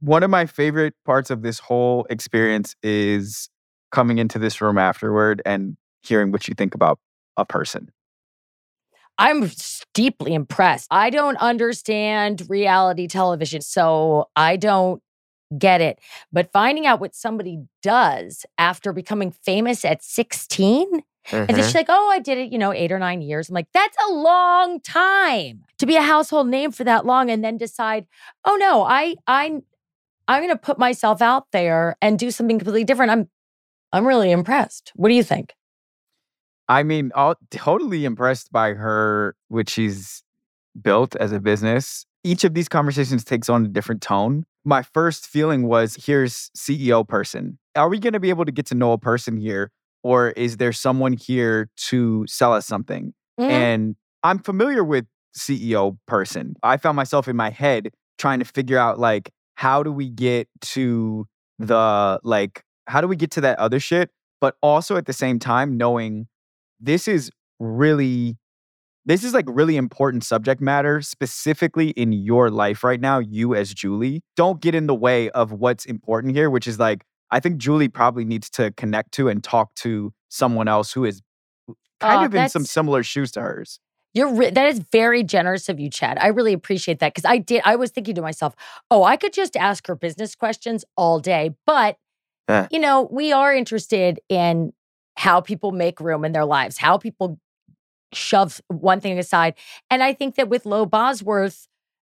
One of my favorite parts of this whole experience is coming into this room afterward and hearing what you think about a person. I'm deeply impressed. I don't understand reality television, so I don't get it. But finding out what somebody does after becoming famous at 16, and then Mm-hmm. she's like, oh, I did it, you know, eight or nine years. I'm like, that's a long time to be a household name for that long and then decide, oh no, I I I'm gonna put myself out there and do something completely different. I'm I'm really impressed. What do you think? I mean, all totally impressed by her, what she's built as a business. Each of these conversations takes on a different tone. My first feeling was here's CEO person. Are we going to be able to get to know a person here? Or is there someone here to sell us something? Mhm. And I'm familiar with CEO person. I found myself in my head trying to figure out like how do we get to the like how do we get to that other shit but also at the same time knowing this is really this is like really important subject matter specifically in your life right now you as Julie. Don't get in the way of what's important here which is like I think Julie probably needs to connect to and talk to someone else who is kind of in some similar shoes to hers You're re- that is very generous of you, Chad. I really appreciate that because I did. I was thinking to myself, oh, I could just ask her business questions all day, but Eh. you know, we are interested in how people make room in their lives, how people shove one thing aside, and I think that with Lo Bosworth,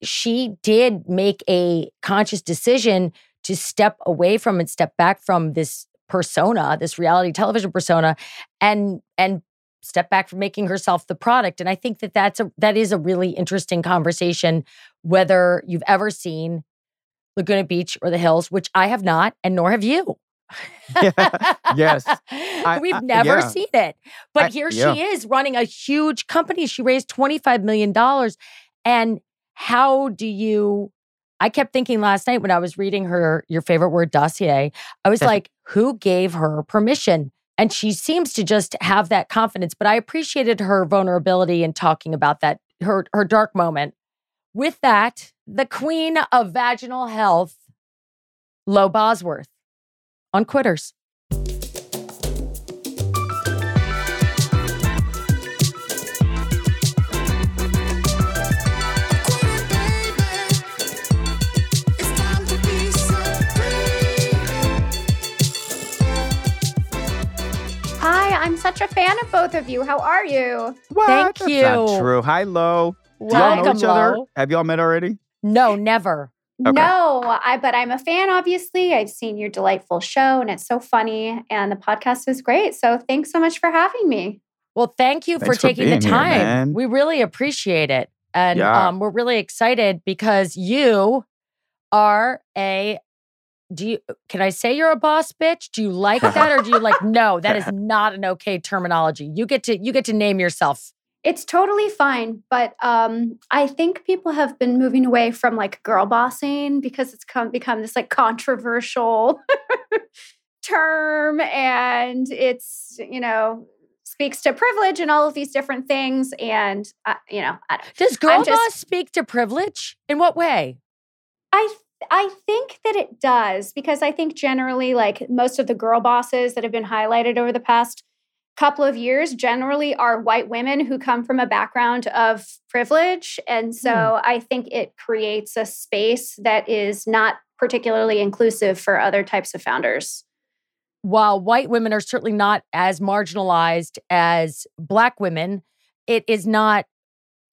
she did make a conscious decision to step away from and step back from this persona, this reality television persona, and and step back from making herself the product. And I think that that's a that is a really interesting conversation. Whether you've ever seen Laguna Beach or the Hills, which I have not, and nor have you. Yes. I- We've I- never yeah. seen it. But I- here yeah. she is running a huge company. She raised $25 million. And how do you? I kept thinking last night when I was reading her your favorite word dossier, I was like, who gave her permission? And she seems to just have that confidence. But I appreciated her vulnerability in talking about that, her her dark moment. With that, the queen of vaginal health, Lo Bosworth, on Quitters. I'm such a fan of both of you. How are you? What? Thank That's not true. Hi, Lo. Do y'all know Welcome, each other? Lo. Have y'all met already? No, never. Okay. No, I but I'm a fan obviously. I've seen your delightful show and it's so funny and the podcast is great. So thanks so much for having me. Well, thank you for for taking the being here, time. we really appreciate it. And Yeah. um, we're really excited because you are a do you can I say you're a boss bitch? Do you like that or do you like no, that is not an okay terminology. You get to you get to name yourself. It's totally fine, but um, I think people have been moving away from like girl bossing because it's come become this like controversial term, and it's you know speaks to privilege and all of these different things. And uh, you know, I, don't- Does girl I'm just- boss speak to privilege? In what way? I th- I think that it does because I think generally like most of the girl bosses that have been highlighted over the past couple of years generally are white women who come from a background of privilege and so hmm. I think it creates a space that is not particularly inclusive for other types of founders. while white women are certainly not as marginalized as black women, it is not.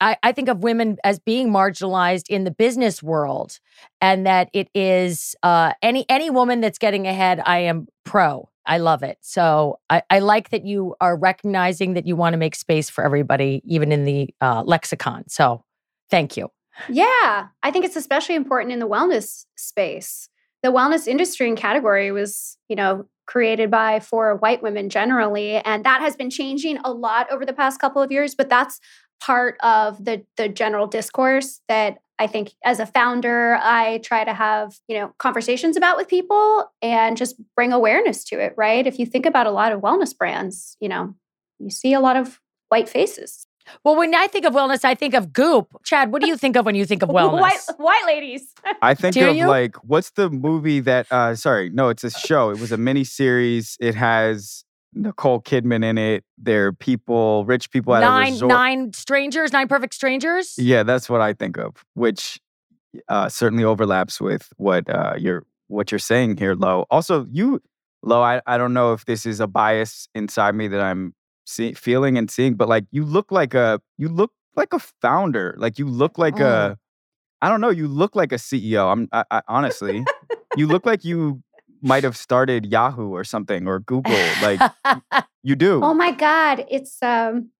I, I think of women as being marginalized in the business world, and that it is uh, any any woman that's getting ahead. I am pro. I love it. So I, I like that you are recognizing that you want to make space for everybody, even in the uh, lexicon. So thank you. Yeah, I think it's especially important in the wellness space the wellness industry and category was, you know, created by for white women generally and that has been changing a lot over the past couple of years but that's part of the the general discourse that I think as a founder I try to have, you know, conversations about with people and just bring awareness to it, right? If you think about a lot of wellness brands, you know, you see a lot of white faces. Well, when I think of wellness, I think of goop. Chad, what do you think of when you think of wellness? white, white ladies. I think Do of you? like what's the movie that uh sorry, no, it's a show. It was a mini series. It has Nicole Kidman in it. There are people, rich people at a resort. nine strangers, nine perfect strangers. Yeah, that's what I think of, which uh certainly overlaps with what uh you're what you're saying here, Lo. Also, you Lo, I, I don't know if this is a bias inside me that I'm see, feeling and seeing, but like you look like a you look like a founder. Like you look like Mm. a I don't know, you look like a CEO. I'm I, I, honestly, you look like you might have started Yahoo or something or Google. Like you do. oh my god, it's um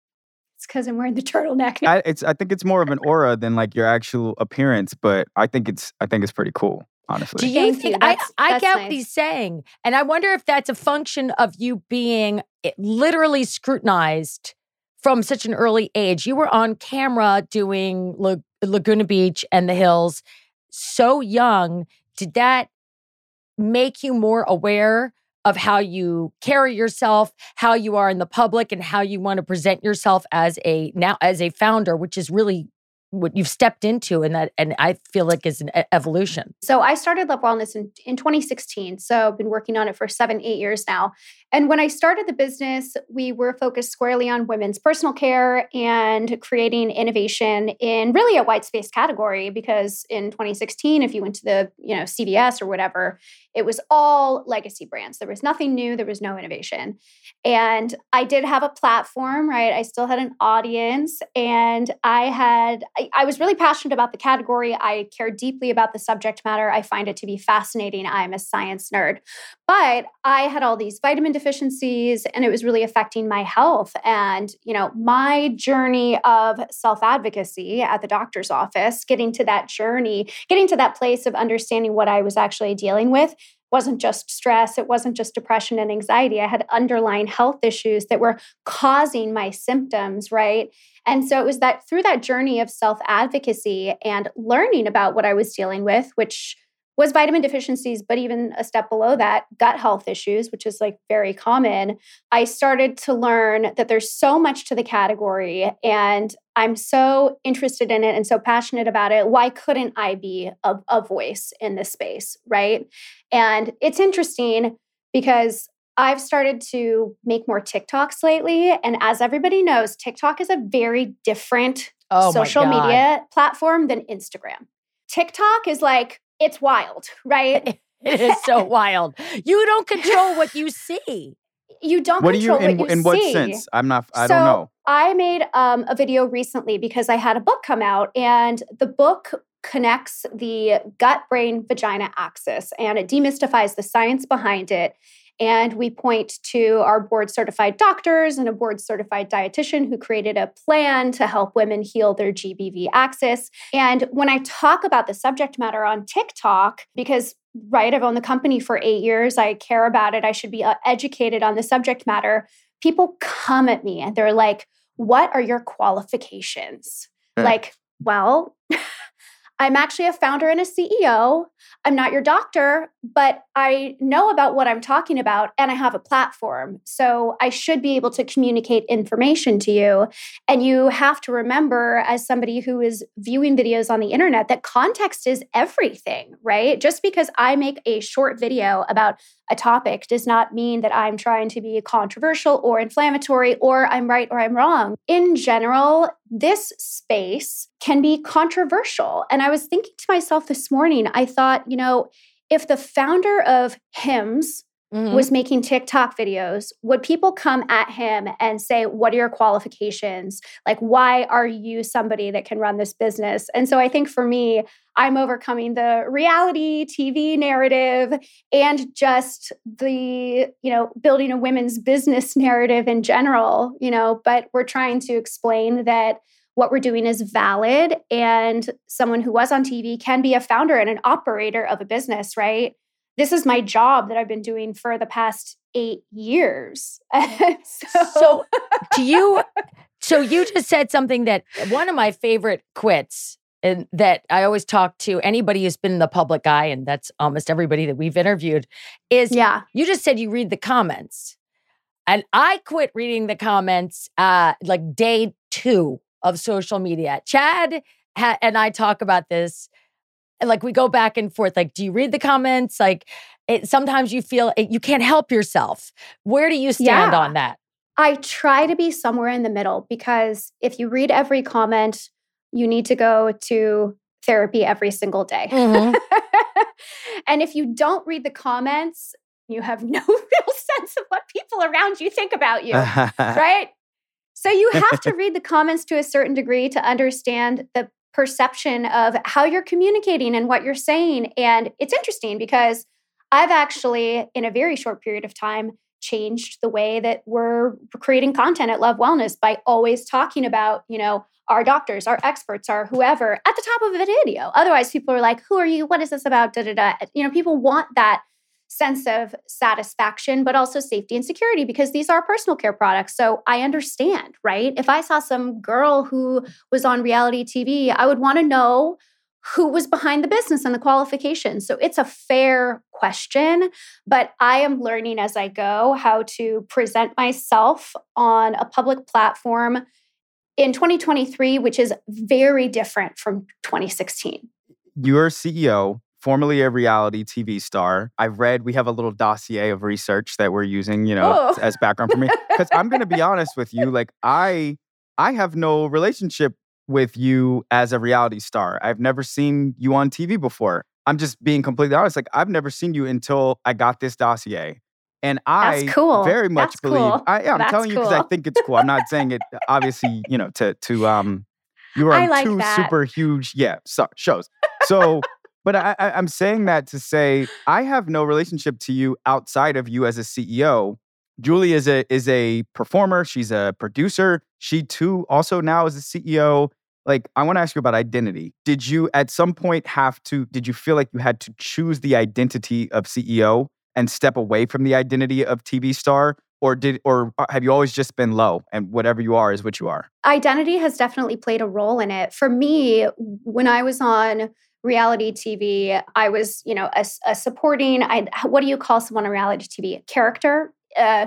it's cuz I'm wearing the turtleneck. I, it's I think it's more of an aura than like your actual appearance, but I think it's I think it's pretty cool, honestly. Do you Thank think you. I, That's- I that's get what he's saying, and I wonder if that's a function of you being eh, literally scrutinized from such an early age. You were on camera doing La- Laguna Beach and the hills so young. Did that make you more aware of how you carry yourself, how you are in the public, and how you want to present yourself as a now as a founder, which is really what you've stepped into, and that and I feel like is an evolution. So I started Love Wellness in, in 2016. So I've been working on it for seven, eight years now. And when I started the business, we were focused squarely on women's personal care and creating innovation in really a white space category. Because in 2016, if you went to the you know CVS or whatever, it was all legacy brands. There was nothing new. There was no innovation. And I did have a platform, right? I still had an audience, and I had I, I was really passionate about the category. I care deeply about the subject matter. I find it to be fascinating. I'm a science nerd. But I had all these vitamin deficiencies and it was really affecting my health. And, you know, my journey of self advocacy at the doctor's office, getting to that journey, getting to that place of understanding what I was actually dealing with wasn't just stress, it wasn't just depression and anxiety. I had underlying health issues that were causing my symptoms, right? And so it was that through that journey of self advocacy and learning about what I was dealing with, which was vitamin deficiencies, but even a step below that, gut health issues, which is like very common. I started to learn that there's so much to the category and I'm so interested in it and so passionate about it. Why couldn't I be a, a voice in this space? Right. And it's interesting because I've started to make more TikToks lately. And as everybody knows, TikTok is a very different Oh social media platform than Instagram. TikTok is like, it's wild, right? It is so wild. You don't control what you see. You don't control what do you control in, what you in what see. sense? I'm not I so don't know. I made um, a video recently because I had a book come out, and the book connects the gut brain vagina axis and it demystifies the science behind it. And we point to our board certified doctors and a board certified dietitian who created a plan to help women heal their GBV axis. And when I talk about the subject matter on TikTok, because right, I've owned the company for eight years, I care about it, I should be uh, educated on the subject matter. People come at me and they're like, What are your qualifications? Yeah. Like, well, I'm actually a founder and a CEO. I'm not your doctor, but I know about what I'm talking about and I have a platform. So I should be able to communicate information to you. And you have to remember, as somebody who is viewing videos on the internet, that context is everything, right? Just because I make a short video about a topic does not mean that I'm trying to be controversial or inflammatory or I'm right or I'm wrong. In general, this space can be controversial. And I was thinking to myself this morning, I thought, you know, if the founder of Hims Mhm. was making TikTok videos, would people come at him and say, What are your qualifications? Like, why are you somebody that can run this business? And so I think for me, I'm overcoming the reality TV narrative and just the, you know, building a women's business narrative in general, you know, but we're trying to explain that what we're doing is valid and someone who was on TV can be a founder and an operator of a business, right? This is my job that I've been doing for the past eight years. so, So, do you? So you just said something that one of my favorite quits, and that I always talk to anybody who's been in the public eye, and that's almost everybody that we've interviewed, is yeah. you just said you read the comments, and I quit reading the comments uh, like day two of social media. Chad ha- and I talk about this. And, Like we go back and forth. Like, do you read the comments? Like, it, sometimes you feel it, you can't help yourself. Where do you stand Yeah. on that? I try to be somewhere in the middle because if you read every comment, you need to go to therapy every single day. Mhm. and if you don't read the comments, you have no real sense of what people around you think about you, right? So you have to read the comments to a certain degree to understand the perception of how you're communicating and what you're saying. And it's interesting because I've actually, in a very short period of time, changed the way that we're creating content at Love Wellness by always talking about, you know, our doctors, our experts, our whoever at the top of a video. Otherwise, people are like, who are you? What is this about? Da da da. You know, people want that sense of satisfaction, but also safety and security because these are personal care products. So I understand, right? If I saw some girl who was on reality TV, I would want to know who was behind the business and the qualifications. So it's a fair question, but I am learning as I go how to present myself on a public platform in 2023, which is very different from 2016. You're CEO, formerly a reality TV star. I've read, we have a little dossier of research that we're using, you know, Oh. as background for me. Because I'm going to be honest with you, like I, I have no relationship with you as a reality star. I've never seen you on TV before. I'm just being completely honest. Like I've never seen you until I got this dossier. And I cool. very much That's believe cool. I, yeah, I'm That's telling you because I think it's cool. I'm not saying it obviously, you know, to to um you are on like two that. super huge, yeah, so, shows. So but I, I, I'm saying that to say I have no relationship to you outside of you as a CEO. Julie is a is a performer. She's a producer. She too also now is a CEO. Like I want to ask you about identity. Did you at some point have to? Did you feel like you had to choose the identity of CEO and step away from the identity of TV star, or did or uh, have you always just been Lo and whatever you are is what you are? identity has definitely played a role in it. For me, when I was on reality TV, I was, you know, a supporting. I what do you call someone on reality TV? A character, uh,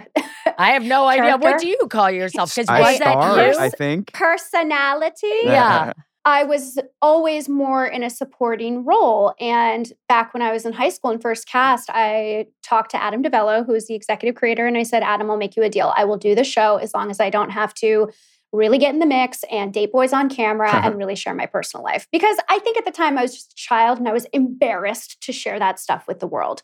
I have no idea. What do you call yourself? Because I was star, that you? I think. personality. Yeah. I was always more in a supporting role. And back when I was in high school and first cast, I talked to Adam DiVello, who is the executive creator, and I said, Adam, I'll make you a deal. I will do the show as long as I don't have to really get in the mix and date boys on camera and really share my personal life. Because I think at the time I was just a child and I was embarrassed to share that stuff with the world.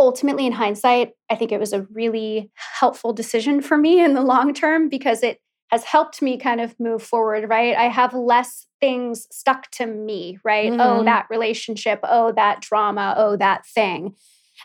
Ultimately, in hindsight, I think it was a really helpful decision for me in the long term because it has helped me kind of move forward, right? I have less things stuck to me, right? Oh, Mhm. that relationship, oh, that drama, oh, that thing.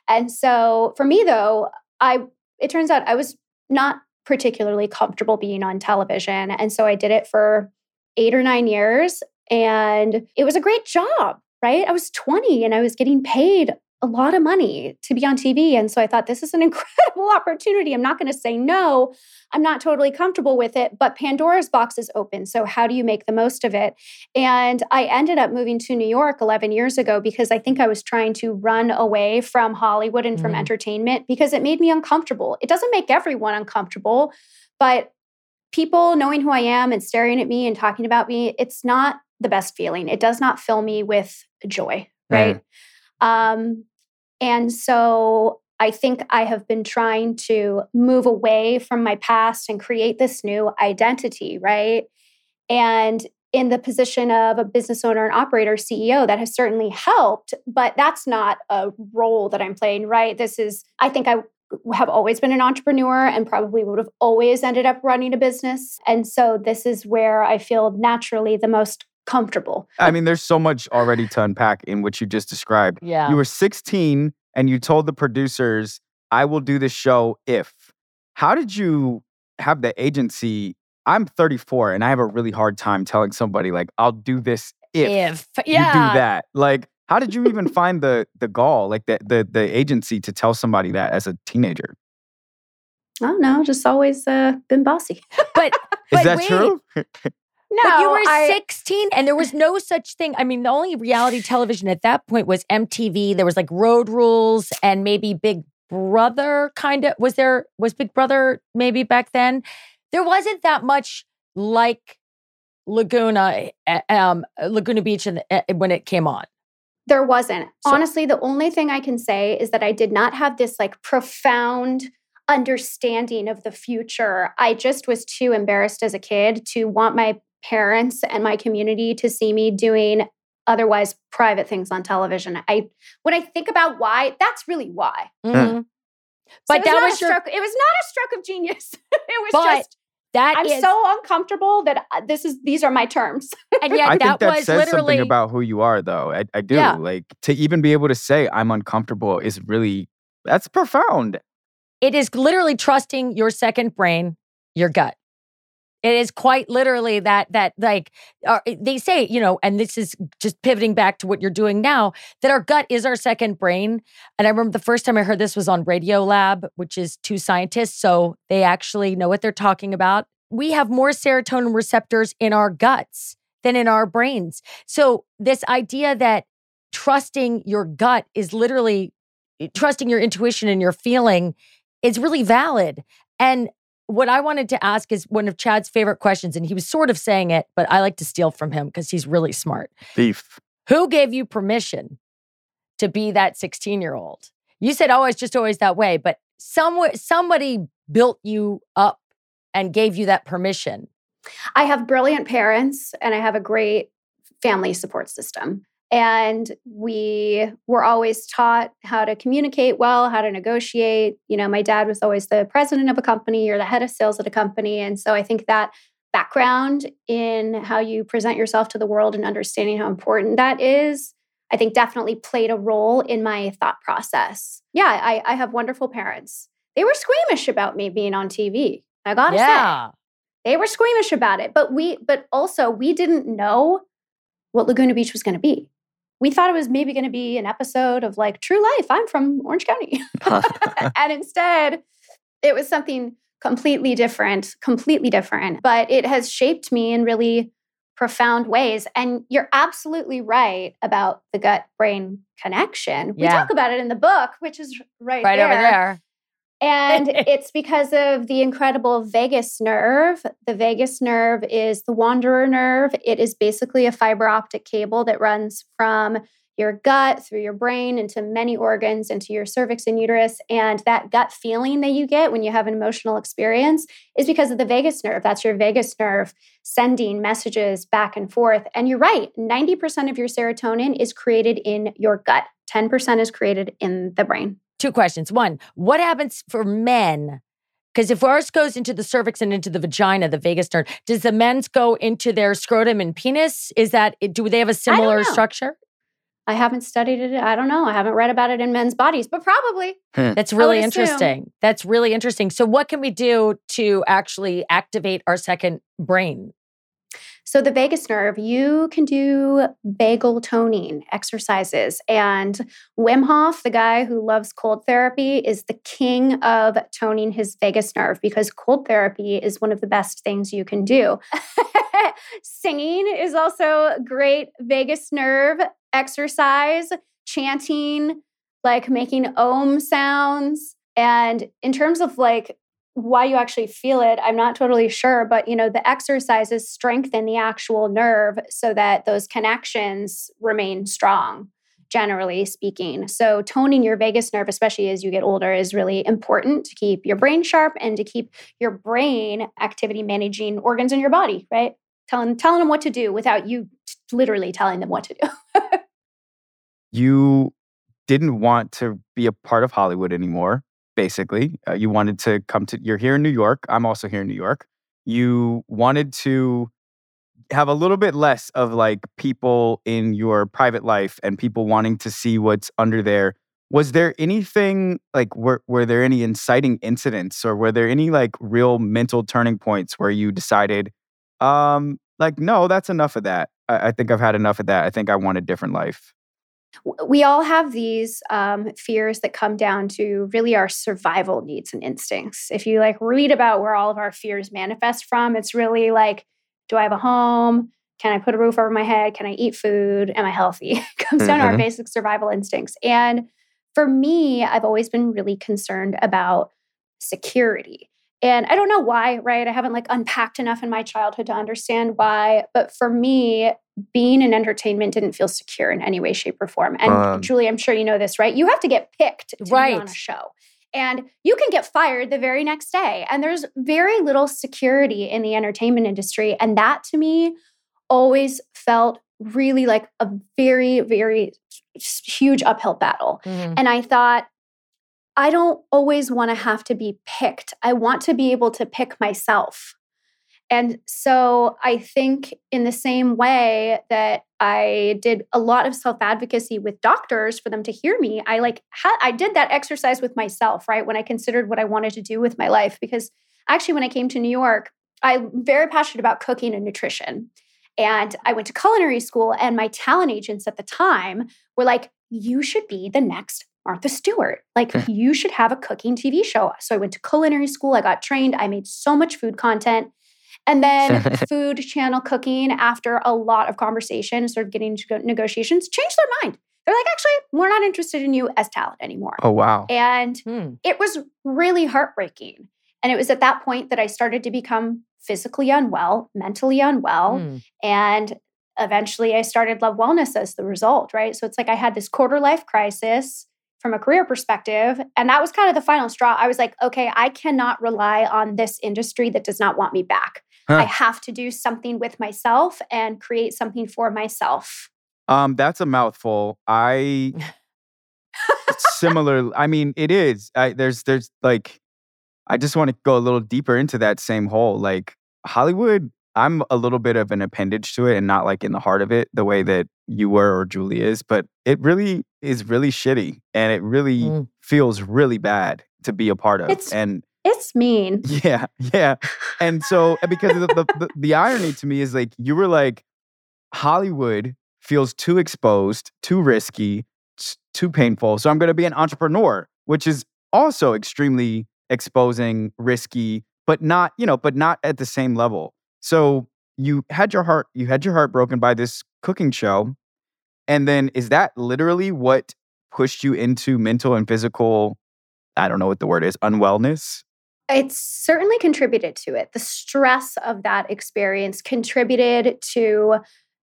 And so for me though, I it turns out I was not particularly comfortable being on television. And so I did it for 8 or 9 years and it was a great job, right? I was 20 and I was getting paid a lot of money to be on TV. And so I thought, this is an incredible opportunity. I'm not going to say no. I'm not totally comfortable with it, but Pandora's box is open. So, how do you make the most of it? And I ended up moving to New York 11 years ago because I think I was trying to run away from Hollywood and from Mm. entertainment because it made me uncomfortable. It doesn't make everyone uncomfortable, but people knowing who I am and staring at me and talking about me, it's not the best feeling. It does not fill me with joy, right? Um, and so I think I have been trying to move away from my past and create this new identity, right? And in the position of a business owner and operator, CEO, that has certainly helped, but that's not a role that I'm playing, right? This is, I think I have always been an entrepreneur and probably would have always ended up running a business. And so this is where I feel naturally the most comfortable. I mean, there's so much already to unpack in what you just described. Yeah. You were 16 and you told the producers, I will do this show if. How did you have the agency? I'm 34 and I have a really hard time telling somebody, like, I'll do this if, if you yeah. do that. Like, How did you even find the the gall, like the the the agency to tell somebody that as a teenager? I don't know, just always uh, been bossy. But Is but that wait, true? No, but you were I- 16 and there was no such thing. I mean, the only reality television at that point was MTV. There was like Road Rules and maybe Big Brother kind of. Was there was Big Brother maybe back then? There wasn't that much like Laguna uh, um Laguna Beach and uh, when it came on. There wasn't. So- Honestly, the only thing I can say is that I did not have this like profound understanding of the future. I just was too embarrassed as a kid to want my parents and my community to see me doing otherwise private things on television. I when I think about why, that's really why. Mhm. So But it that not was a your stroke. It was not a stroke of genius. it was But just that I'm is- so uncomfortable that uh, this is these are my terms. and yet I that, think that was says literally something about who you are, though. I, I do. Yeah. Like to even be able to say I'm uncomfortable is really that's profound. it is literally trusting your second brain, your gut. It is quite literally that that like uh, they say, you know, and this is just pivoting back to what you're doing now. That our gut is our second brain. And I remember the first time I heard this was on Radio Lab, which is two scientists, so they actually know what they're talking about. We have more serotonin receptors in our guts than in our brains. So this idea that trusting your gut is literally trusting your intuition and your feeling is really valid. And what I wanted to ask is one of Chad's favorite questions, and he was sort of saying it, but I like to steal from him because he's really smart. Thief. Who gave you permission to be that 16 year old? You said, oh, it's just always that way, but somewhere, somebody built you up and gave you that permission. I have brilliant parents and I have a great family support system. And we were always taught how to communicate well, how to negotiate. You know, my dad was always the president of a company or the head of sales at a company. And so I think that background in how you present yourself to the world and understanding how important that is, I think definitely played a role in my thought process. Yeah, I, I have wonderful parents. They were squeamish about me being on TV. I gotta say yeah. they were squeamish about it but we but also we didn't know what laguna beach was going to be we thought it was maybe going to be an episode of like true life i'm from orange county and instead it was something completely different completely different but it has shaped me in really profound ways and you're absolutely right about the gut brain connection we Yeah. talk about it in the book which is right, Right over there. And it's because of the incredible vagus nerve. The vagus nerve is the wanderer nerve. It is basically a fiber optic cable that runs from your gut through your brain into many organs, into your cervix and uterus. And that gut feeling that you get when you have an emotional experience is because of the vagus nerve. That's your vagus nerve sending messages back and forth. And you're right, 90% of your serotonin is created in your gut, 10% is created in the brain. Two questions. One, what happens for men? Because if ours goes into the cervix and into the vagina, the vagus nerve, does the men's go into their scrotum and penis? Is that do they have a similar know. structure? I haven't studied it. I don't know. I haven't read about it in men's bodies, but probably. Hmm. That's really would assume. interesting. That's really interesting. So, what can we do to actually activate our second brain? So, the vagus nerve, you can do vagal toning exercises. And Wim Hof, the guy who loves cold therapy, is the king of toning his vagus nerve because cold therapy is one of the best things you can do. Singing is also a great vagus nerve exercise, chanting, like making om sounds. And in terms of like why you actually feel it, I'm not totally sure, but you know, the exercises strengthen the actual nerve so that those connections remain strong, generally speaking. So, toning your vagus nerve, especially as you get older, is really important to keep your brain sharp and to keep your brain activity managing organs in your body, right? Telling, telling them what to do without you literally telling them what to do. you didn't want to be a part of Hollywood anymore, basically. Uh, you wanted to come to, you're here in New York. I'm also here in New York. You wanted to have a little bit less of like people in your private life and people wanting to see what's under there. Was there anything like, were, were there any inciting incidents or were there any like real mental turning points where you decided, um, like, no, that's enough of that. I, I think I've had enough of that. I think I want a different life. We all have these um, fears that come down to really our survival needs and instincts. If you like read about where all of our fears manifest from, it's really like, do I have a home? Can I put a roof over my head? Can I eat food? Am I healthy? it comes down to our Mhm. basic survival instincts. And for me, I've always been really concerned about security. And I don't know why, right? I haven't like unpacked enough in my childhood to understand why. But for me, being in entertainment didn't feel secure in any way, shape, or form. And Um. Julie, I'm sure you know this, right? You have to get picked to be on a show. And you can get fired the very next day. And there's very little security in the entertainment industry. And that to me always felt really like a very, very huge uphill battle. Mhm. And I thought, I don't always want to have to be picked. I want to be able to pick myself. And so I think, in the same way that I did a lot of self advocacy with doctors for them to hear me, I like ha- I did that exercise with myself, right? When I considered what I wanted to do with my life, because actually, when I came to New York, I'm very passionate about cooking and nutrition. And I went to culinary school, and my talent agents at the time were like, You should be the next Martha Stewart. Like, you should have a cooking TV show. So I went to culinary school, I got trained, I made so much food content. And then Food Channel Cooking, after a lot of conversation, sort of getting into negotiations, changed their mind. They're like, actually, we're not interested in you as talent anymore. Oh wow. And Hmm. it was really heartbreaking. And it was at that point that I started to become physically unwell, mentally unwell. Hmm. And eventually I started Love Wellness as the result, right? So it's like I had this quarter life crisis from a career perspective. And that was kind of the final straw. I was like, okay, I cannot rely on this industry that does not want me back. Huh. I have to do something with myself and create something for myself. Um, that's a mouthful. I similar. I mean, it is. I, there's, there's like, I just want to go a little deeper into that same hole. Like Hollywood, I'm a little bit of an appendage to it, and not like in the heart of it, the way that you were or Julie is. But it really is really shitty, and it really Mm. feels really bad to be a part of. It's- and It's mean. yeah, yeah. And so because the, the, the, irony to me is like you were like Hollywood feels too exposed, too risky, too painful. So I'm going to be an entrepreneur, which is also extremely exposing, risky, but not, you know, but not at the same level. So you had your heart you had your heart broken by this cooking show. And then is that literally what pushed you into mental and physical I don't know what the word is, unwellness? It certainly contributed to it. The stress of that experience contributed to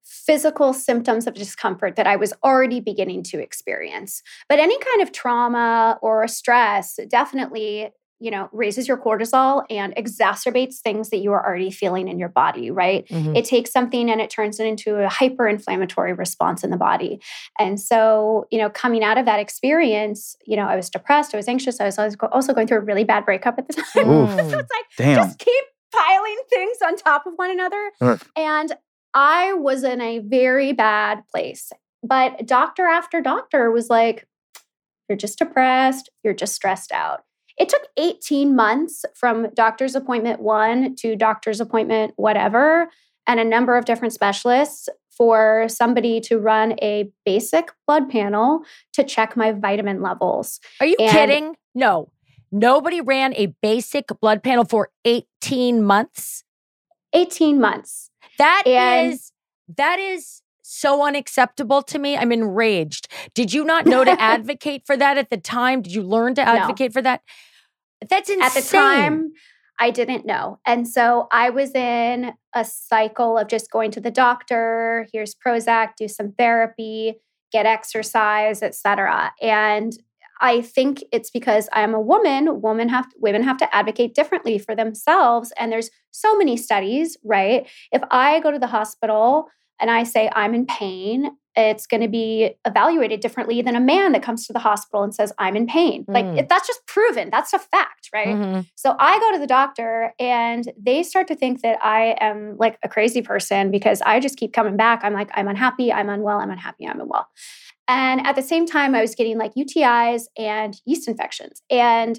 physical symptoms of discomfort that I was already beginning to experience. But any kind of trauma or stress definitely, you know, raises your cortisol and exacerbates things that you are already feeling in your body, right? Mhm. It takes something and it turns it into a hyper inflammatory response in the body. And so, you know, coming out of that experience, you know, I was depressed, I was anxious, I was also going through a really bad breakup at the time. It's like, Damn. just keep piling things on top of one another. Ugh. And I was in a very bad place. But doctor after doctor was like, you're just depressed, you're just stressed out. It took 18 months from doctor's appointment one to doctor's appointment whatever, and a number of different specialists for somebody to run a basic blood panel to check my vitamin levels. Are you And- kidding? No. Nobody ran a basic blood panel for 18 months. 18 months. That And- is that is so unacceptable to me. I'm enraged. Did you not know to advocate for that at the time? Did you learn to advocate for that? That's insane. At the time, I didn't know. And so I was in a cycle of just going to the doctor, here's Prozac, do some therapy, get exercise, etc. And I think it's because I'm a woman, women have women have to advocate differently for themselves and there's so many studies, right? If I go to the hospital and I say I'm in pain, it's going to be evaluated differently than a man that comes to the hospital and says I'm in pain. Like Mm. that's just proven. That's a fact, right? Mhm. So I go to the doctor and they start to think that I am like a crazy person because I just keep coming back. I'm like, I'm unhappy, I'm unwell, I'm unhappy, I'm unwell. And at the same time, I was getting like UTIs and yeast infections. And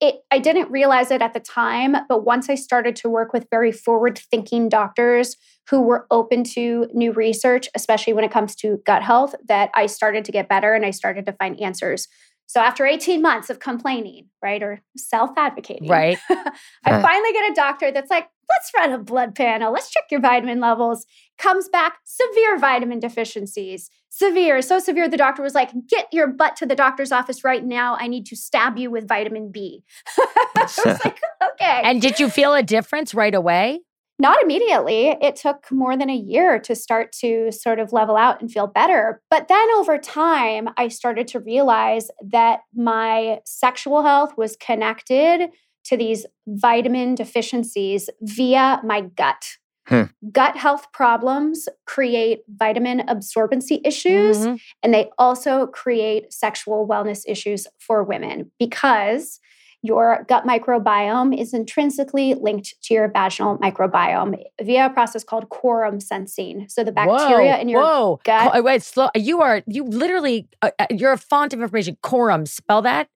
it, I didn't realize it at the time, but once I started to work with very forward thinking doctors who were open to new research, especially when it comes to gut health, that I started to get better and I started to find answers. So after 18 months of complaining, right, or self-advocating, Right. I uh. finally get a doctor that's like, let's run a blood panel, let's check your vitamin levels. Comes back severe vitamin deficiencies. Severe, so severe the doctor was like, get your butt to the doctor's office right now. I need to stab you with vitamin B. I was like, okay. And did you feel a difference right away? Not immediately. It took more than a year to start to sort of level out and feel better. But then over time, I started to realize that my sexual health was connected to these vitamin deficiencies via my gut. Hmm. Gut health problems create vitamin absorbency issues, Mhm. and they also create sexual wellness issues for women because your gut microbiome is intrinsically linked to your vaginal microbiome via a process called quorum sensing. So the bacteria whoa, in your whoa. gut- wait, slow. You are you literally uh, uh, you're a font of information. Quorum. Spell that.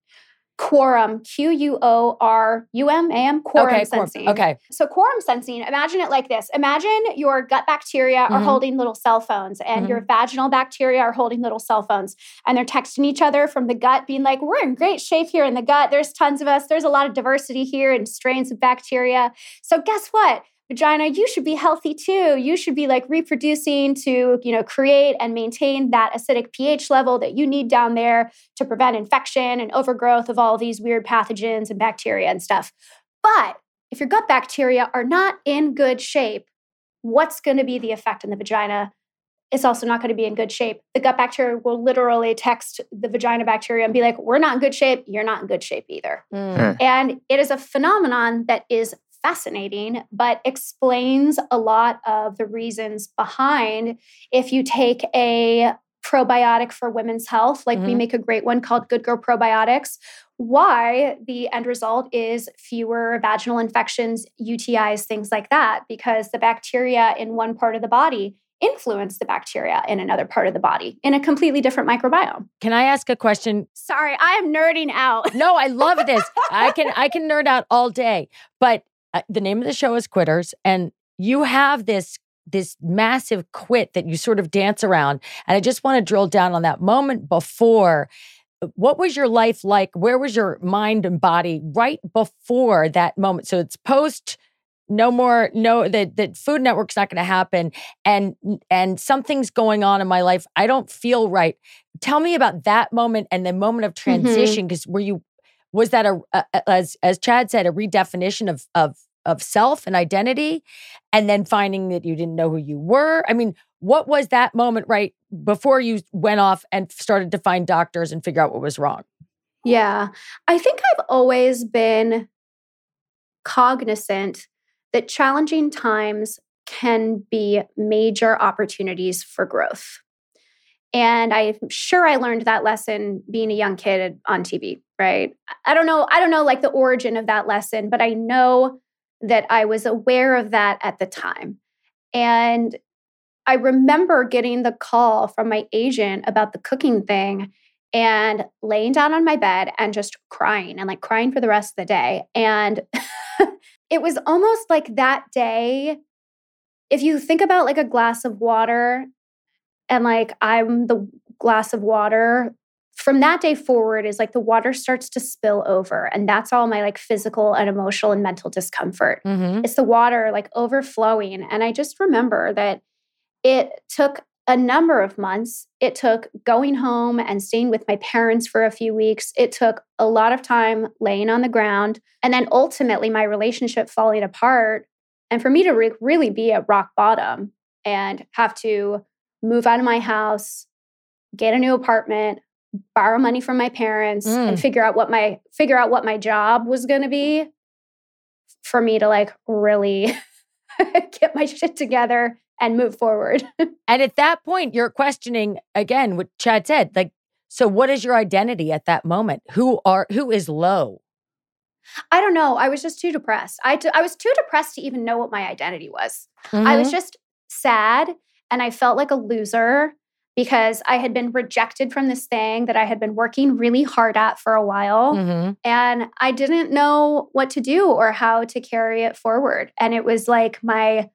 Quorum, Q U O R U M A M, quorum okay. quorum. sensing. Okay. So quorum sensing, imagine it like this. Imagine your gut bacteria are Mhm. holding little cell phones and your vaginal bacteria are holding little cell phones and they're texting each other from the gut being like, "We're in great shape here in the gut. There's tons of us. There's a lot of diversity here and strains of bacteria." So guess what? Vagina, you should be healthy too. You should be like reproducing to, you know, create and maintain that acidic pH level that you need down there to prevent infection and overgrowth of all these weird pathogens and bacteria and stuff. But if your gut bacteria are not in good shape, what's going to be the effect in the vagina? It's also not going to be in good shape. The gut bacteria will literally text the vagina bacteria and be like, We're not in good shape. You're not in good shape either. Mm. And it is a phenomenon that is fascinating, but explains a lot of the reasons behind if you take a probiotic for women's health, like we Mhm. make a great one called Good Girl Probiotics, why the end result is fewer vaginal infections, UTIs, things like that, because the bacteria in one part of the body influence the bacteria in another part of the body in a completely different microbiome. Can I ask a question? Sorry, I am nerding out. No, I love this. I can I can nerd out all day. But uh, the name of the show is Quitters, and you have this this massive quit that you sort of dance around. And I just want to drill down on that moment before. What was your life like? Where was your mind and body right before that moment? So it's post no more no that that food network's not going to happen and and something's going on in my life i don't feel right tell me about that moment and the moment of transition because were you was that a, a- a- as as chad said a redefinition of of of self and identity and then finding that you didn't know who you were i mean what was that moment right before you went off and started to find doctors and figure out what was wrong Yeah. I think I've always been cognizant that challenging times can be major opportunities for growth. And I'm sure I learned that lesson being a young kid on TV, right? I don't know, I don't know like the origin of that lesson, but I know that I was aware of that at the time. And I remember getting the call from my agent about the cooking thing and laying down on my bed and just crying and like crying for the rest of the day. And it was almost like that day, if you think about like a glass of water and like I'm the glass of water, from that day forward is like the water starts to spill over. And that's all my like physical and emotional and mental discomfort. mm-hmm. It's the water like overflowing. And I just remember that it took a number of months. It took going home and staying with my parents for a few weeks. It took a lot of time laying on the ground. And then ultimately, my relationship falling apart. And for me to re- really be at rock bottom and have to move out of my house, get a new apartment, borrow money from my parents, and Mm. figure out what my figure out what my job was going to be for me to like really get my shit together and move forward. And at that point, you're questioning again what Chad said. Like, so what is your identity at that moment? Who are who is Lo? I don't know. I was just too depressed. I, t- I was too depressed to even know what my identity was. I was Mhm. just sad and I felt like a loser because I had been rejected from this thing that I had been working really hard at for a while. Mhm. And I didn't know what to do or how to carry it forward. And it was like my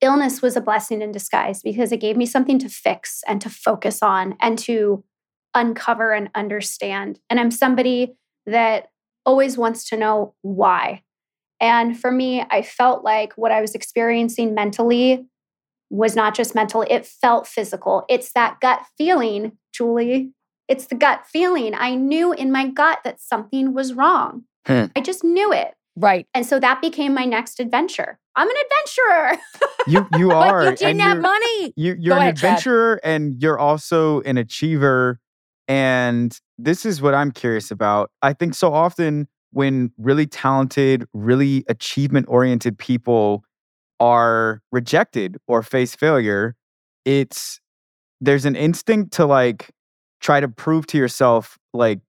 illness was a blessing in disguise because it gave me something to fix and to focus on and to uncover and understand. And I'm somebody that always wants to know why. And for me, I felt like what I was experiencing mentally was not just mental, it felt physical. It's that gut feeling, Julie. It's the gut feeling. I knew in my gut that something was wrong. Hmm. I just knew it. Right. And so that became my next adventure. I'm an adventurer. You you are. But you didn't and have you're- money. you, you're an ahead, Chad. adventurer and you're also an achiever. And this is what I'm curious about. I think so often when really talented, really achievement oriented people are rejected or face failure, it's there's an instinct to like try to prove to yourself like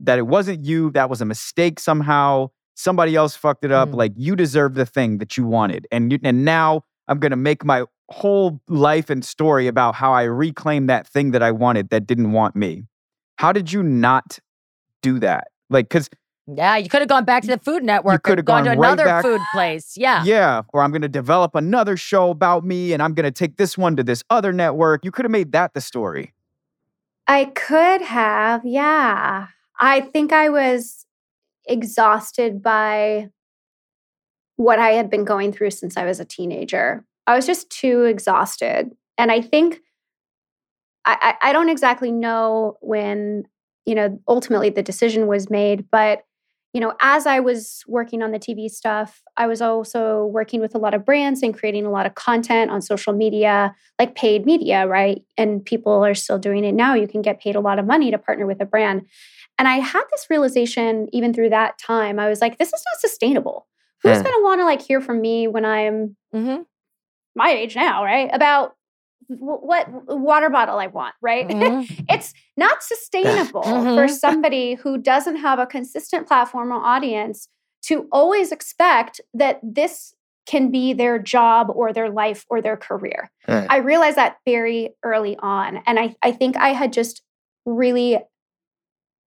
that it wasn't you, that was a mistake somehow. Somebody else fucked it up. Mm. Like you deserve the thing that you wanted. And you, and now I'm going to make my whole life and story about how I reclaimed that thing that I wanted that didn't want me. How did you not do that? Like, because, Yeah, you could have gone back to the Food Network. or could have gone, gone to right another back- food place. Yeah. yeah, or I'm going to develop another show about me and I'm going to take this one to this other network. You could have made that the story. I could have, yeah. I think I was exhausted by what I had been going through since I was a teenager. I was just too exhausted. And I think I, I, I don't exactly know when, you know, ultimately the decision was made, but you know, as I was working on the TV stuff, I was also working with a lot of brands and creating a lot of content on social media, like paid media, right? And people are still doing it now. You can get paid a lot of money to partner with a brand. And I had this realization even through that time. I was like, this is not sustainable. Who's Hmm. going to want to like hear from me when I'm Mm-hmm. my age now, right? About w- what water bottle I want, right? Mhm. it's not sustainable for Mhm. somebody who doesn't have a consistent platform or audience to always expect that this can be their job or their life or their career. Right. I realized that very early on. And I, I think I had just really,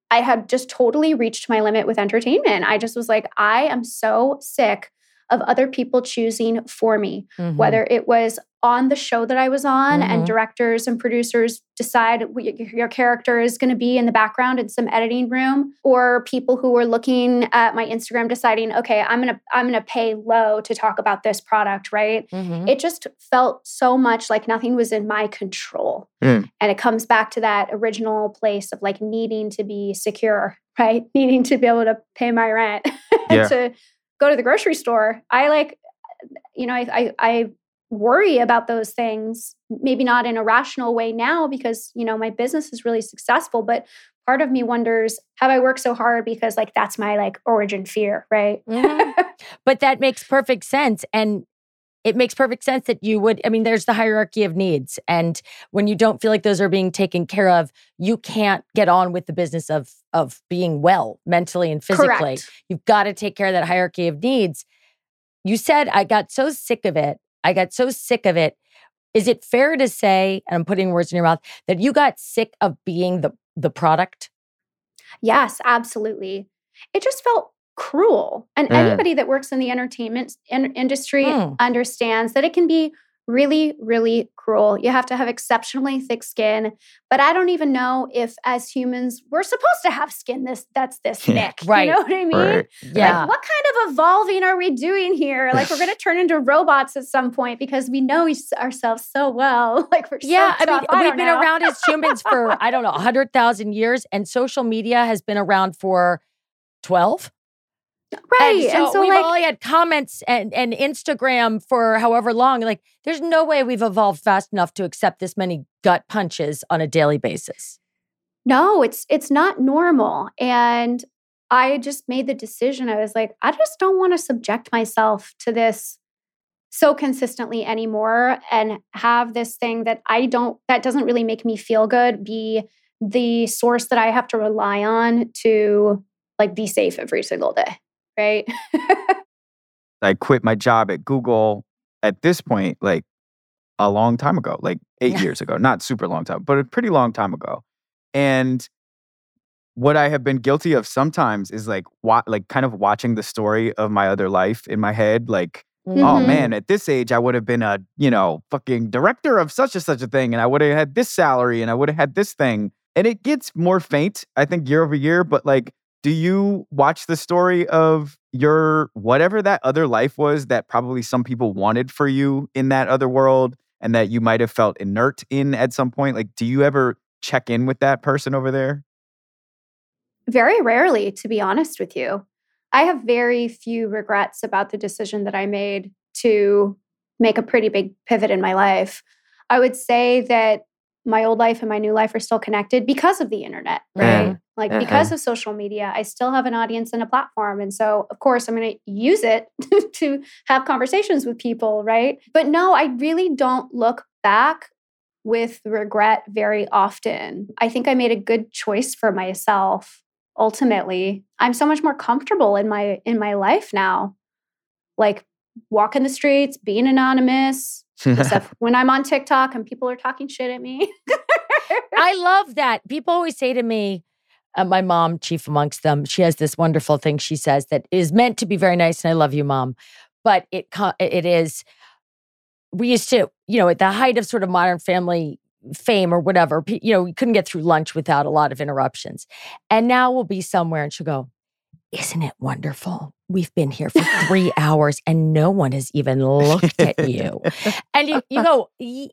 I had just totally reached my limit with entertainment. I just was like, I am so sick of other people choosing for me Mhm. whether it was on the show that I was on and Mhm. directors and producers decide wh- y- your character is going to be in the background in some editing room or people who were looking at my Instagram deciding okay I'm going to I'm to pay Lo to talk about this product right Mhm. it just felt so much like nothing was in my control Mm. and it comes back to that original place of like needing to be secure right needing to be able to pay my rent Yeah. to go to the grocery store i like you know I, I i worry about those things maybe not in a rational way now because you know my business is really successful but part of me wonders have i worked so hard because like that's my like origin fear right Mhm. but that makes perfect sense. And it makes perfect sense that you would, I mean, there's the hierarchy of needs. And when you don't feel like those are being taken care of, you can't get on with the business of of being well mentally and physically. correct You've got to take care of that hierarchy of needs. You said, I got so sick of it. I got so sick of it. Is it fair to say, and I'm putting words in your mouth, that you got sick of being the the product? Yes, absolutely. It just felt cruel. And Mm. anybody that works in the entertainment in- industry Mm. understands that it can be really, really cruel. You have to have exceptionally thick skin. But I don't even know if, as humans, we're supposed to have skin this that's this Yeah. thick. Right. You know what I mean? Right. Yeah. Like, what kind of evolving are we doing here? Like, we're going to turn into robots at some point because we know ourselves so well. Like, we're Yeah, so I mean. I we've been know. around as humans for, I don't know, 100,000 years, and social media has been around for 12. Right. And so, we've like, only had comments and, and Instagram for however long. Like, there's no way we've evolved fast enough to accept this many gut punches on a daily basis. no it's it's not normal and i just made the decision i was like i just don't want to subject myself to this so consistently anymore and have this thing that i don't that doesn't really make me feel good be the source that i have to rely on to like be safe every single day right I quit my job at Google at this point, like a long time ago, like eight Yeah. years ago, not super long time, but a pretty long time ago. And what I have been guilty of sometimes is like wa- like kind of watching the story of my other life in my head, like oh Mhm. man, at this age, I would have been a, you know, fucking director of such and such a thing, and I would have had this salary and I would have had this thing. And it gets more faint, I think, year over year. But like, do you watch the story of your whatever that other life was that probably some people wanted for you in that other world and that you might have felt inert in at some point? Like, do you ever check in with that person over there? Very rarely, to be honest with you. I have very few regrets about the decision that I made to make a pretty big pivot in my life. I would say that my old life and my new life are still connected because of the internet, right? Like Uh-huh. because of social media, I still have an audience and a platform. And so, of course, I'm going to use it to have conversations with people, right? But no, I really don't look back with regret very often. I think I made a good choice for myself ultimately. I'm so much more comfortable in my in my life now. Like walking the streets, being anonymous, except when I'm on TikTok and people are talking shit at me. I love that. People always say to me, uh, my mom, chief amongst them, she has this wonderful thing she says that is meant to be very nice, and I love you, mom. But it it is. We used to, you know, at the height of sort of modern family fame or whatever, you know, we couldn't get through lunch without a lot of interruptions. And now we'll be somewhere, and she'll go, "Isn't it wonderful? We've been here for three hours, and no one has even looked at you." And you, you go, "Ye-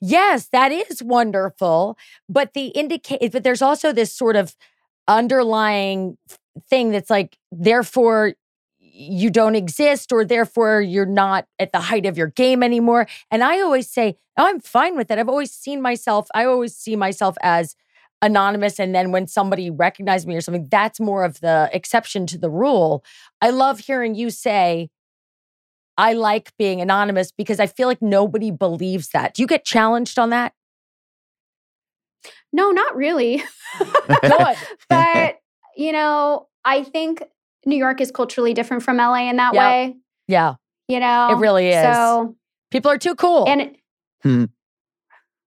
Yes, that is wonderful. But the indicate, eh, but there's also this sort of underlying thing that's like, therefore, you don't exist, or therefore, you're not at the height of your game anymore. And I always say, oh, I'm fine with that. I've always seen myself, I always see myself as anonymous. And then when somebody recognizes me or something, that's more of the exception to the rule. I love hearing you say, I like being anonymous because I feel like nobody believes that. Do you get challenged on that? no, not really. Good. but, you know, I think New York is culturally different from LA in that Yep. way, Yeah, you know. it really is. So, People are too cool. and it,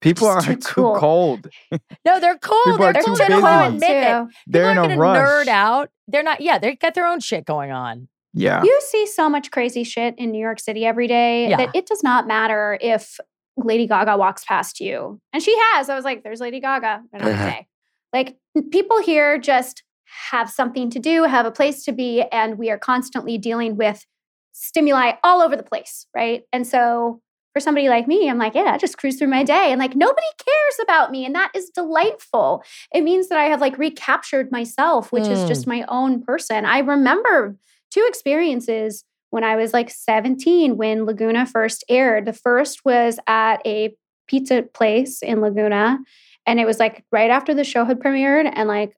People are too too cool. cold. no, they're cool. People They're are they're cool. too They too don't want to busy. admit it. too. They're in People a aren't rush. gonna nerd out. They're not. Yeah, they got their own shit going on. Yeah. You see so much crazy shit in New York City every day Yeah. that it does not matter if Lady Gaga walks past you. And she has. I was like, there's Lady Gaga another Uh-huh. day. Like people here just have something to do, have a place to be, and we are constantly dealing with stimuli all over the place, right? And so for somebody like me, I'm like, yeah, I just cruise through my day and like nobody cares about me. And that is delightful. It means that I have like recaptured myself, which is Mm. just my own person. I remember two experiences when I was like 17 when Laguna first aired. The first was at a pizza place in Laguna. And it was like right after the show had premiered. And like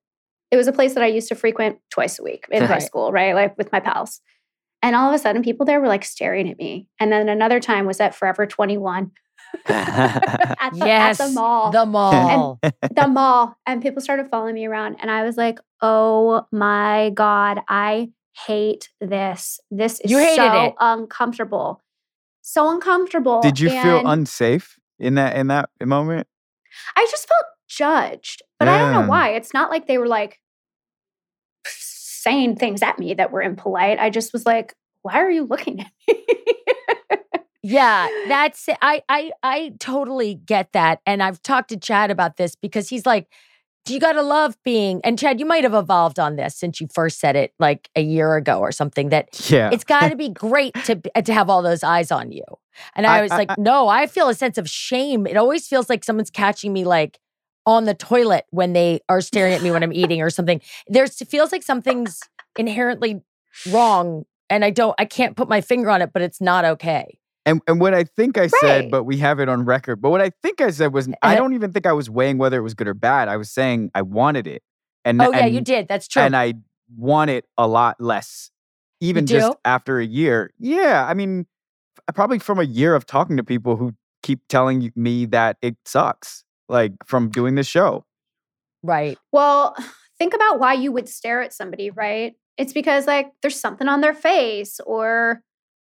it was a place that I used to frequent twice a week in high school, right? Like with my pals. And all of a sudden, people there were like staring at me. And then another time was at Forever 21 at the, yes, at the mall. The mall. the mall. And people started following me around. And I was like, oh my God, I hate this. This is You hated so it. uncomfortable. So uncomfortable. Did you feel unsafe in that in that moment? I just felt judged. But I don't know why. It's not like they were like saying things at me that were impolite. I just was like, why are you looking at me? Yeah, that's I I I totally get that. And I've talked to Chad about this because he's like, you gotta love being and Chad, you might have evolved on this since you first said it like a year ago or something that Yeah. it's gotta be great to to have all those eyes on you. And I, I- was I- like, I- no, I feel a sense of shame. It always feels like someone's catching me like on the toilet when they are staring at me when I'm eating or something. There's it feels like something's inherently wrong. And I don't I can't put my finger on it, but it's not okay. And and what I think I said, but we have it on record. But what I think I said was I Uh, don't even think I was weighing whether it was good or bad. I was saying I wanted it. And Oh yeah, and, you did. That's true. And I want it a lot less. Even do? just after a year. Yeah. I mean, probably from a year of talking to people who keep telling me that it sucks, like from doing this show. right. Well, think about why you would stare at somebody, right? It's because like there's something on their face or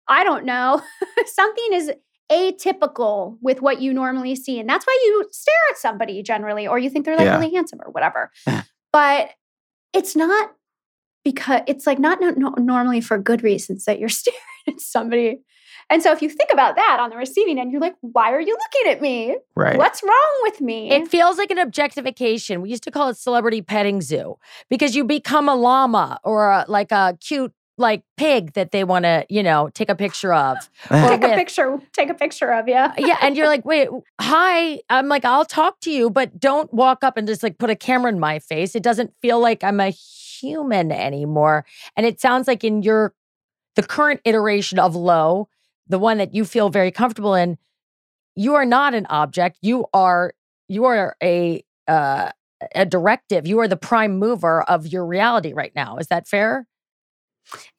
I don't know, something is atypical with what you normally see. And that's why you stare at somebody generally, or you think they're like Yeah. really handsome or whatever. but it's not because it's like not no, no, normally for good reasons that you're staring at somebody. And so if you think about that on the receiving end, you're like, why are you looking at me? Right. What's wrong with me? It feels like an objectification. We used to call it celebrity petting zoo because you become a llama or a, like a cute like pig that they want to, you know, take a picture of. or take a picture, take a picture of yeah. yeah, and you're like, wait, hi. I'm like, I'll talk to you, but don't walk up and just like put a camera in my face. It doesn't feel like I'm a human anymore. And it sounds like in your the current iteration of Lo, the one that you feel very comfortable in, you are not an object. You are you are a uh, a directive. You are the prime mover of your reality right now. Is that fair?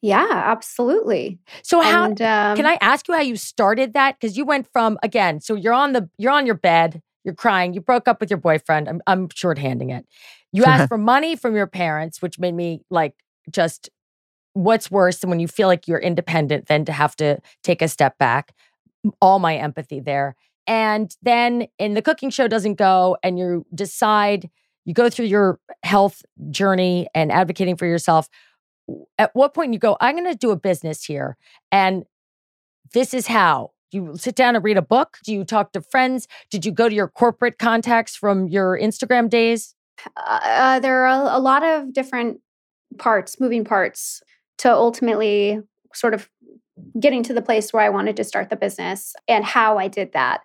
Yeah, absolutely. So how and, um, can I ask you how you started that? Because you went from again, so you're on the you're on your bed, you're crying, you broke up with your boyfriend. I'm I'm shorthanding it. You asked for money from your parents, which made me like just what's worse than when you feel like you're independent than to have to take a step back. All my empathy there. And then and the cooking show doesn't go, and you decide you go through your health journey and advocating for yourself. At what point you go, I'm going to do a business here, and this is how you sit down and read a book. Do you talk to friends? Did you go to your corporate contacts from your Instagram days? uh, there are a lot of different parts, moving parts, to ultimately sort of getting to the place where I wanted to start the business and how I did that.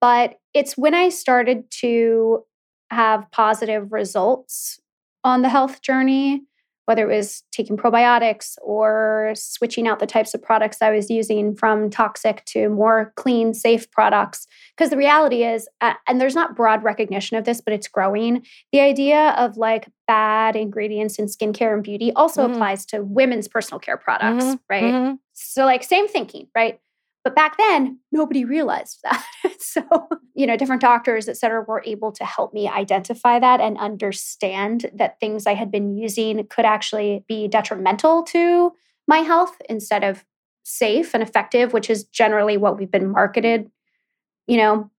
But it's when I started to have positive results on the health journey, whether it was taking probiotics or switching out the types of products I was using from toxic to more clean, safe products. Because the reality is, and there's not broad recognition of this, but it's growing. The idea of like bad ingredients in skincare and beauty also Mhm. applies to women's personal care products, Mhm, right? Mhm. So, like, same thinking, right? But back then, nobody realized that. so, you know, different doctors, et cetera, were able to help me identify that and understand that things I had been using could actually be detrimental to my health instead of safe and effective, which is generally what we've been marketed, you know,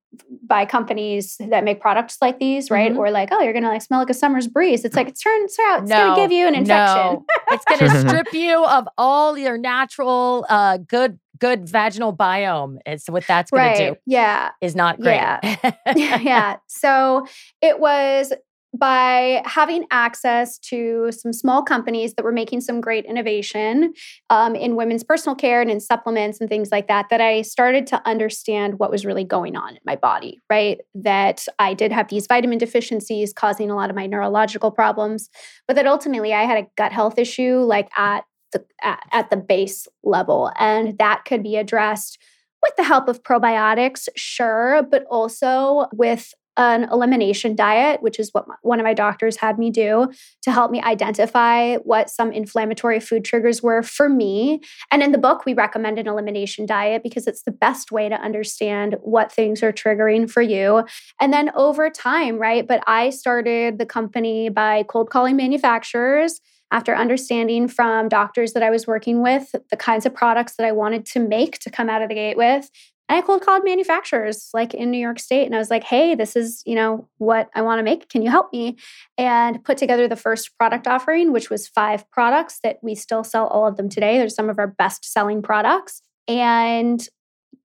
by companies that make products like these, right? Mhm. Or like, oh, you're gonna like smell like a summer's breeze. It's like it turns out it's No, gonna give you an infection. No. it's going to strip you of all your natural, uh, good, good vaginal biome. is what that's going to do. Yeah. Is not great. Yeah. yeah. So it was by having access to some small companies that were making some great innovation um, in women's personal care and in supplements and things like that that I started to understand what was really going on in my body, right? That I did have these vitamin deficiencies causing a lot of my neurological problems, but that ultimately I had a gut health issue like at the at, at the base level and that could be addressed with the help of probiotics, sure, but also with an elimination diet, which is what my, one of my doctors had me do to help me identify what some inflammatory food triggers were for me. And in the book, we recommend an elimination diet because it's the best way to understand what things are triggering for you. And then over time, right? But I started the company by cold calling manufacturers after understanding from doctors that I was working with the kinds of products that I wanted to make to come out of the gate with. And I cold called manufacturers like in New York State. And I was like, hey, this is, you know, what I want to make. Can you help me? And put together the first product offering, which was five products that we still sell all of them today. They're some of our best selling products. And,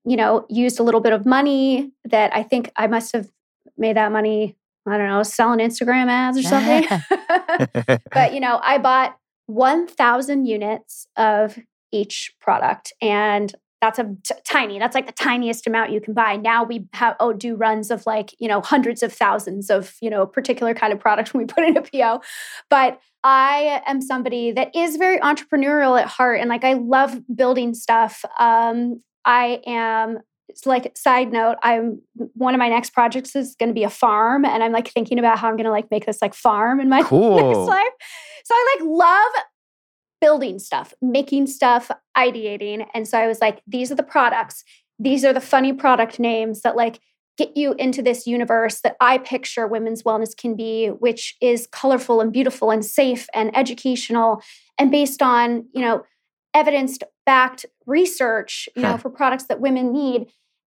you know, used a little bit of money that I think I must have made that money, I don't know, selling Instagram ads or something. but you know, I bought 1,000 units of each product, and that's a t- tiny. That's like the tiniest amount you can buy. Now we have oh do runs of like you know hundreds of thousands of you know a particular kind of product when we put in a PO, but. I am somebody that is very entrepreneurial at heart, and like I love building stuff. Um, I am it's like side note i'm one of my next projects is going to be a farm and i'm like thinking about how i'm going to like make this like farm in my Cool. next life so i like love building stuff making stuff ideating and so i was like these are the products these are the funny product names that like get you into this universe that i picture women's wellness can be which is colorful and beautiful and safe and educational and based on you know evidence backed research you know for products that women need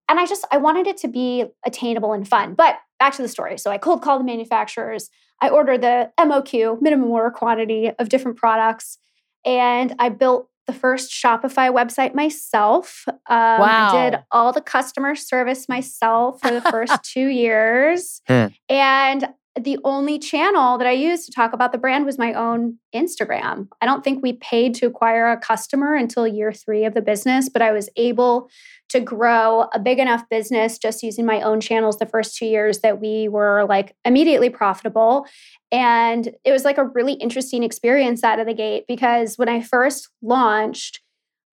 and I just I wanted it to be attainable and fun. But back to the story. So I cold called the manufacturers. I ordered the MOQ, minimum order quantity of different products, and I built the first Shopify website myself. Um, wow. I did all the customer service myself for the first two years. Hmm. And the only channel that I used to talk about the brand was my own Instagram. I don't think we paid to acquire a customer until year three of the business, but I was able to grow a big enough business just using my own channels the first two years that we were like immediately profitable. And it was like a really interesting experience out of the gate because when I first launched,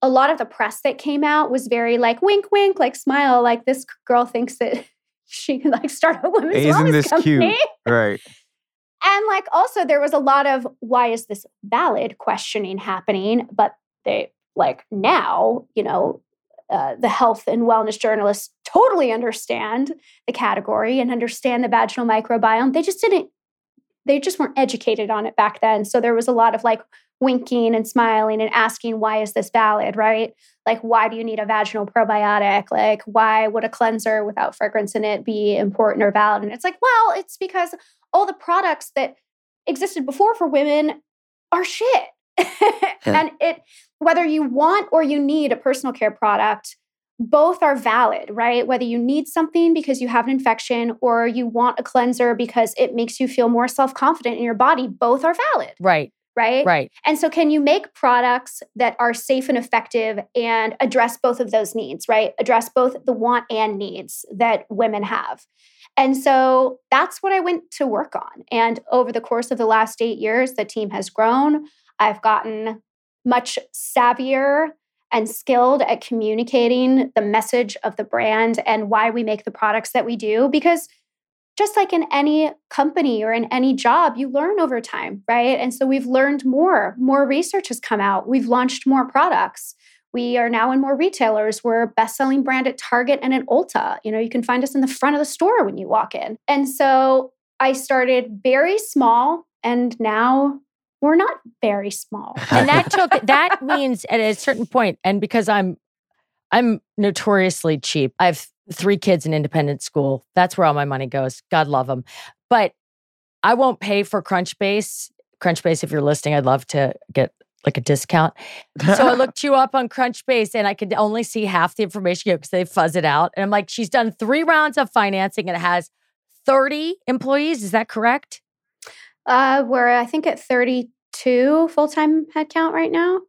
a lot of the press that came out was very like wink, wink, like smile, like this girl thinks that she can like start a women's Isn't wellness this company. cute? Right. And like also there was a lot of why is this valid questioning happening, but they like now, you know, uh, the health and wellness journalists totally understand the category and understand the vaginal microbiome. They just didn't, they just weren't educated on it back then. So there was a lot of like winking and smiling and asking, why is this valid, right? Like, why do you need a vaginal probiotic? Like, why would a cleanser without fragrance in it be important or valid? And it's like, well, it's because all the products that existed before for women are shit. and it, whether you want or you need a personal care product, both are valid, right? Whether you need something because you have an infection or you want a cleanser because it makes you feel more self confident in your body, both are valid, Right. Right? Right. And so, can you make products that are safe and effective and address both of those needs, right? Address both the want and needs that women have. And so that's what I went to work on. And over the course of the last eight years, the team has grown. I've gotten much savvier and skilled at communicating the message of the brand and why we make the products that we do. Because just like in any company or in any job, you learn over time, right? And so we've learned more. More research has come out. We've launched more products. We are now in more retailers. We're a best-selling brand at Target and at Ulta. You know, you can find us in the front of the store when you walk in. And so I started very small and now we're not very small. and that took that means at a certain point and because i'm i'm notoriously cheap. I have three kids in independent school. That's where all my money goes. God love them but i won't pay for crunchbase. Crunchbase if you're listening i'd love to get like a discount. So i looked you up on crunchbase and i could only see half the information because they fuzz it out. And i'm like she's done three rounds of financing and it has 30 employees. Is that correct? Uh, we're I think at 32 full-time headcount right now.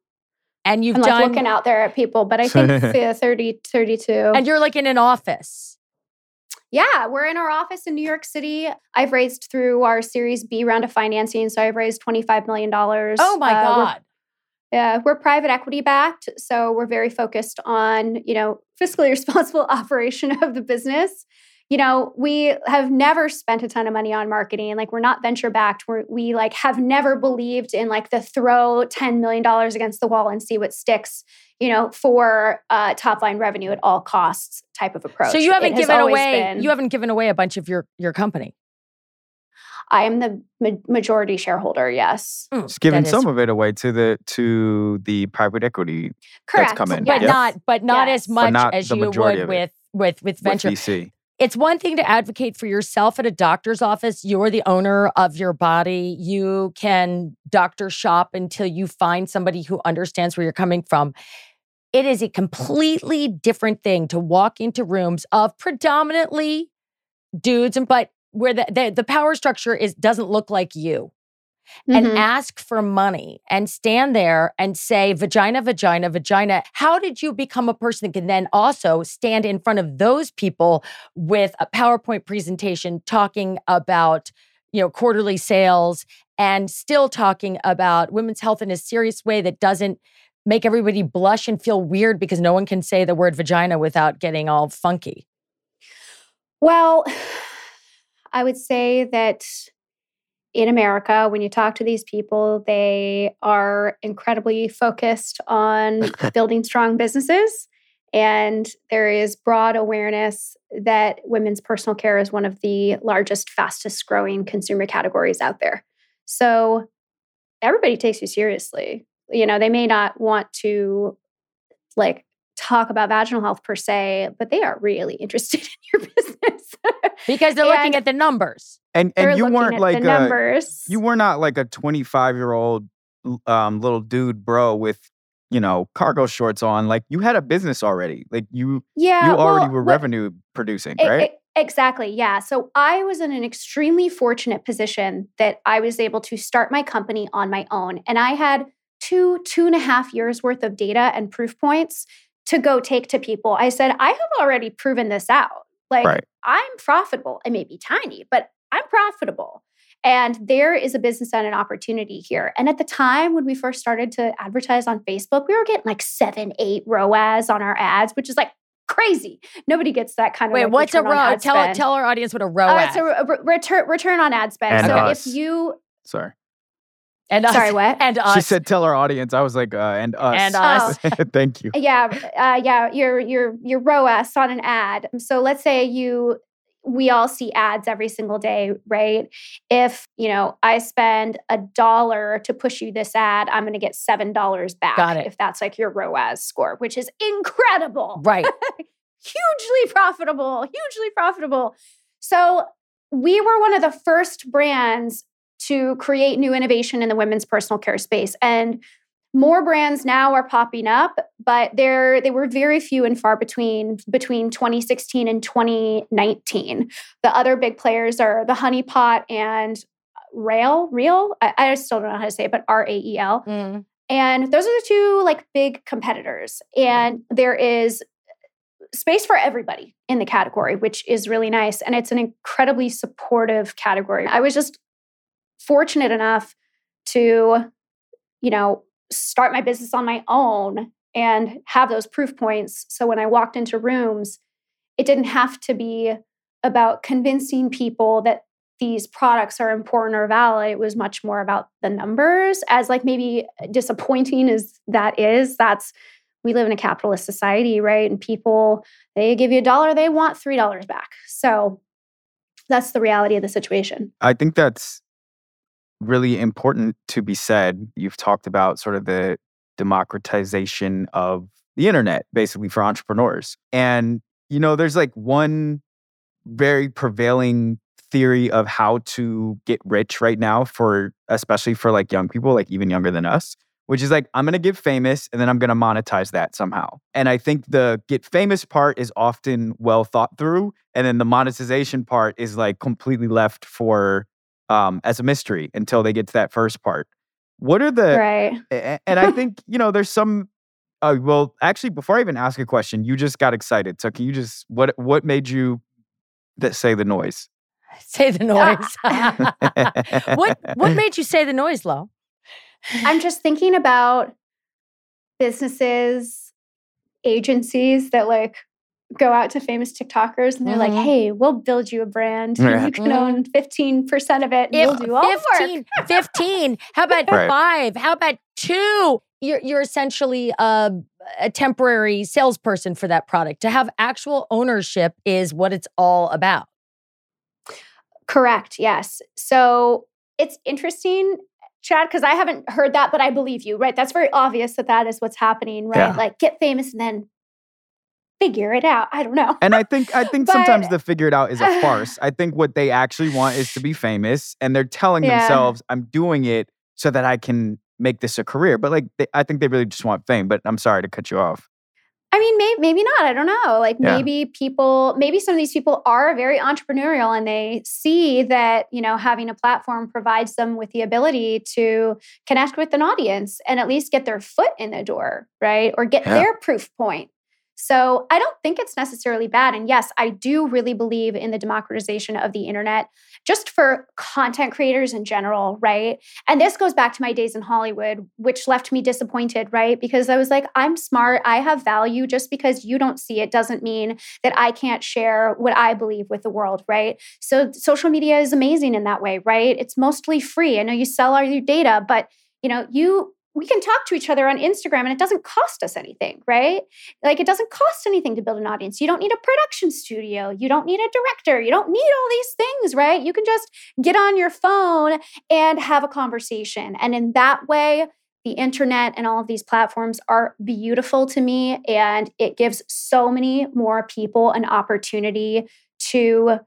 And you've I'm like done looking out there at people, but I think yeah, 30, 32. and you're like in an office yeah, we're in our office in New York City. I've raised through our Series B round of financing, so I've raised $25 million. oh my Uh, we're- god Yeah, we're private equity backed, so we're very focused on, you know, fiscally responsible operation of the business. You know, we have never spent a ton of money on marketing. Like we're not venture backed. We're, we like have never believed in like the throw $10 million against the wall and see what sticks, you know, for uh, top line revenue at all costs type of approach. So you haven't has given away been- you haven't given away a bunch of your your company. I am the ma- majority shareholder, yes. Just giving some of it away to the to the private equity Correct. coming, but Yes. not but not as much not as you would of it. with with with with venture. VC. It's one thing to advocate for yourself at a doctor's office. You're the owner of your body. You can doctor shop until you find somebody who understands where you're coming from. It is a completely different thing to walk into rooms of predominantly dudes but where the, the, the power structure is doesn't look like you and Mhm. ask for money and stand there and say vagina vagina vagina how did you become a person that can then also stand in front of those people with a powerpoint presentation talking about you know quarterly sales and still talking about women's health in a serious way that doesn't make everybody blush and feel weird because no one can say the word vagina without getting all funky Well, I would say that in America, when you talk to these people, they are incredibly focused on building strong businesses. And there is broad awareness that women's personal care is one of the largest, fastest growing consumer categories out there. So everybody takes you seriously. You know, they may not want to like talk about vaginal health per se, but they are really interested in your business because they're looking at the numbers. And they're and you weren't at like the a, numbers. you were not like a 25 year old um, little dude bro with you know cargo shorts on. Like you had a business already. Like you yeah, you already well, were what- revenue producing, E- right? e- exactly. Yeah. So I was in an extremely fortunate position that I was able to start my company on my own. And I had two, two and a half years worth of data and proof points to go take to people. I said, I have already proven this out. Like, Right. I'm profitable. It may be tiny, but I'm profitable. And there is a business and an opportunity here. And at the time when we first started to advertise on Facebook, we were getting like seven, eight ROAS on our ads, which is like crazy. Nobody gets that kind of Wait, like, what's a return on ROAS? Tell spend. tell our audience what a Uh, ROAS. it's a re- re- return return on ad spend. And so us. if you Sorry. And us, sorry, what? And us. She said, "Tell our audience." I was like, uh, "And us." And Oh. us. Thank you. yeah, uh, yeah, your your your ROAS on an ad. So let's say you we all see ads every single day, right? If, you know, I spend a dollar to push you this ad, I'm going to get $7 back Got it. if that's like your ROAS score, which is incredible. right. hugely profitable, hugely profitable. So we were one of the first brands to create new innovation in the women's personal care space. And more brands now are popping up, but there they were very few and far between between 2016 and 2019. The other big players are the Honey Pot and Rail, Real. I, I still don't know how to say it, but R A E L. Mm. And those are the two like big competitors. And there is space for everybody in the category, which is really nice. And it's an incredibly supportive category. I was just fortunate enough to, you know, start my business on my own and have those proof points. So when I walked into rooms, it didn't have to be about convincing people that these products are important or valid. It was much more about the numbers, as like maybe disappointing as that is. That's we live in a capitalist society, right? And people they give you a dollar, they want three dollars back. So that's the reality of the situation. I think that's really important to be said. You've talked about sort of the democratization of the internet, basically for entrepreneurs. And, you know, there's like one very prevailing theory of how to get rich right now for, especially for like young people, like even younger than us, which is like, I'm going to get famous and then I'm going to monetize that somehow. And I think the get famous part is often well thought through. And then the monetization part is like completely left for um, as a mystery until they get to that first part. What are the right. and I think you know there's some. Uh, well, actually, before I even ask a question, you just got excited. So can you just what what made you that say the noise? Say the noise. what what made you say the noise, Lo? I'm just thinking about businesses, agencies that like go out to famous TikTokers and they're like, Mhm. hey, we'll build you a brand. and Yeah. You can Mhm. own 15% of it and we'll do all the work. 15, 15. How about Right. five? How about two? You're you're essentially a, a temporary salesperson for that product. To have actual ownership is what it's all about. Correct. Yes. So it's interesting, Chad, because I haven't heard that, but I believe you, right? That's very obvious that that is what's happening, right? Yeah. Like get famous and then figure it out. I don't know. And I think I think sometimes the figure it out is a farce. I think what they actually want is to be famous, and they're telling Yeah. themselves, "I'm doing it so that I can make this a career." But like, they, I think they really just want fame. But I'm sorry to cut you off. I mean, maybe, maybe not. I don't know. Like Yeah. maybe people, maybe some of these people are very entrepreneurial and they see that, you know, having a platform provides them with the ability to connect with an audience and at least get their foot in the door, right? Or get Yeah. their proof point. So I don't think it's necessarily bad. And yes, I do really believe in the democratization of the internet just for content creators in general, right? And this goes back to my days in Hollywood, which left me disappointed, right? Because I was like, I'm smart, I have value. Just because you don't see it doesn't mean that I can't share what I believe with the world, right? So social media is amazing in that way, right? It's mostly free. I know you sell all your data, but you know, you we can talk to each other on Instagram and it doesn't cost us anything, right? Like it doesn't cost anything to build an audience. You don't need a production studio. You don't need a director. You don't need all these things, right? You can just get on your phone and have a conversation. And in that way, the internet and all of these platforms are beautiful to me and it gives so many more people an opportunity to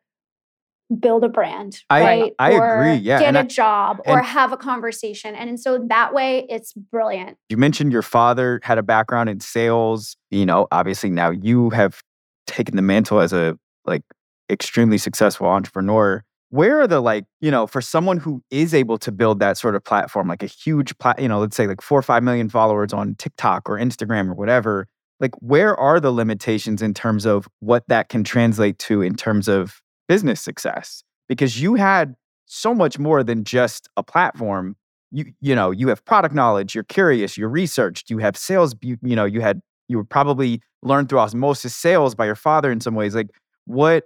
build a brand I- right I or agree, yeah, get and a I- job or have a conversation and so that way it's brilliant You mentioned your father had a background in sales. You know, obviously now you have taken the mantle as a like extremely successful entrepreneur. Where are the like, you know, for someone who is able to build that sort of platform, like a huge plat, you know, let's say like four or five million followers on TikTok or Instagram or whatever, like where are the limitations in terms of what that can translate to in terms of business success? Because you had so much more than just a platform you you know you have product knowledge you're curious you're researched you have sales you, you know you had you would probably learn through osmosis sales by your father in some ways like what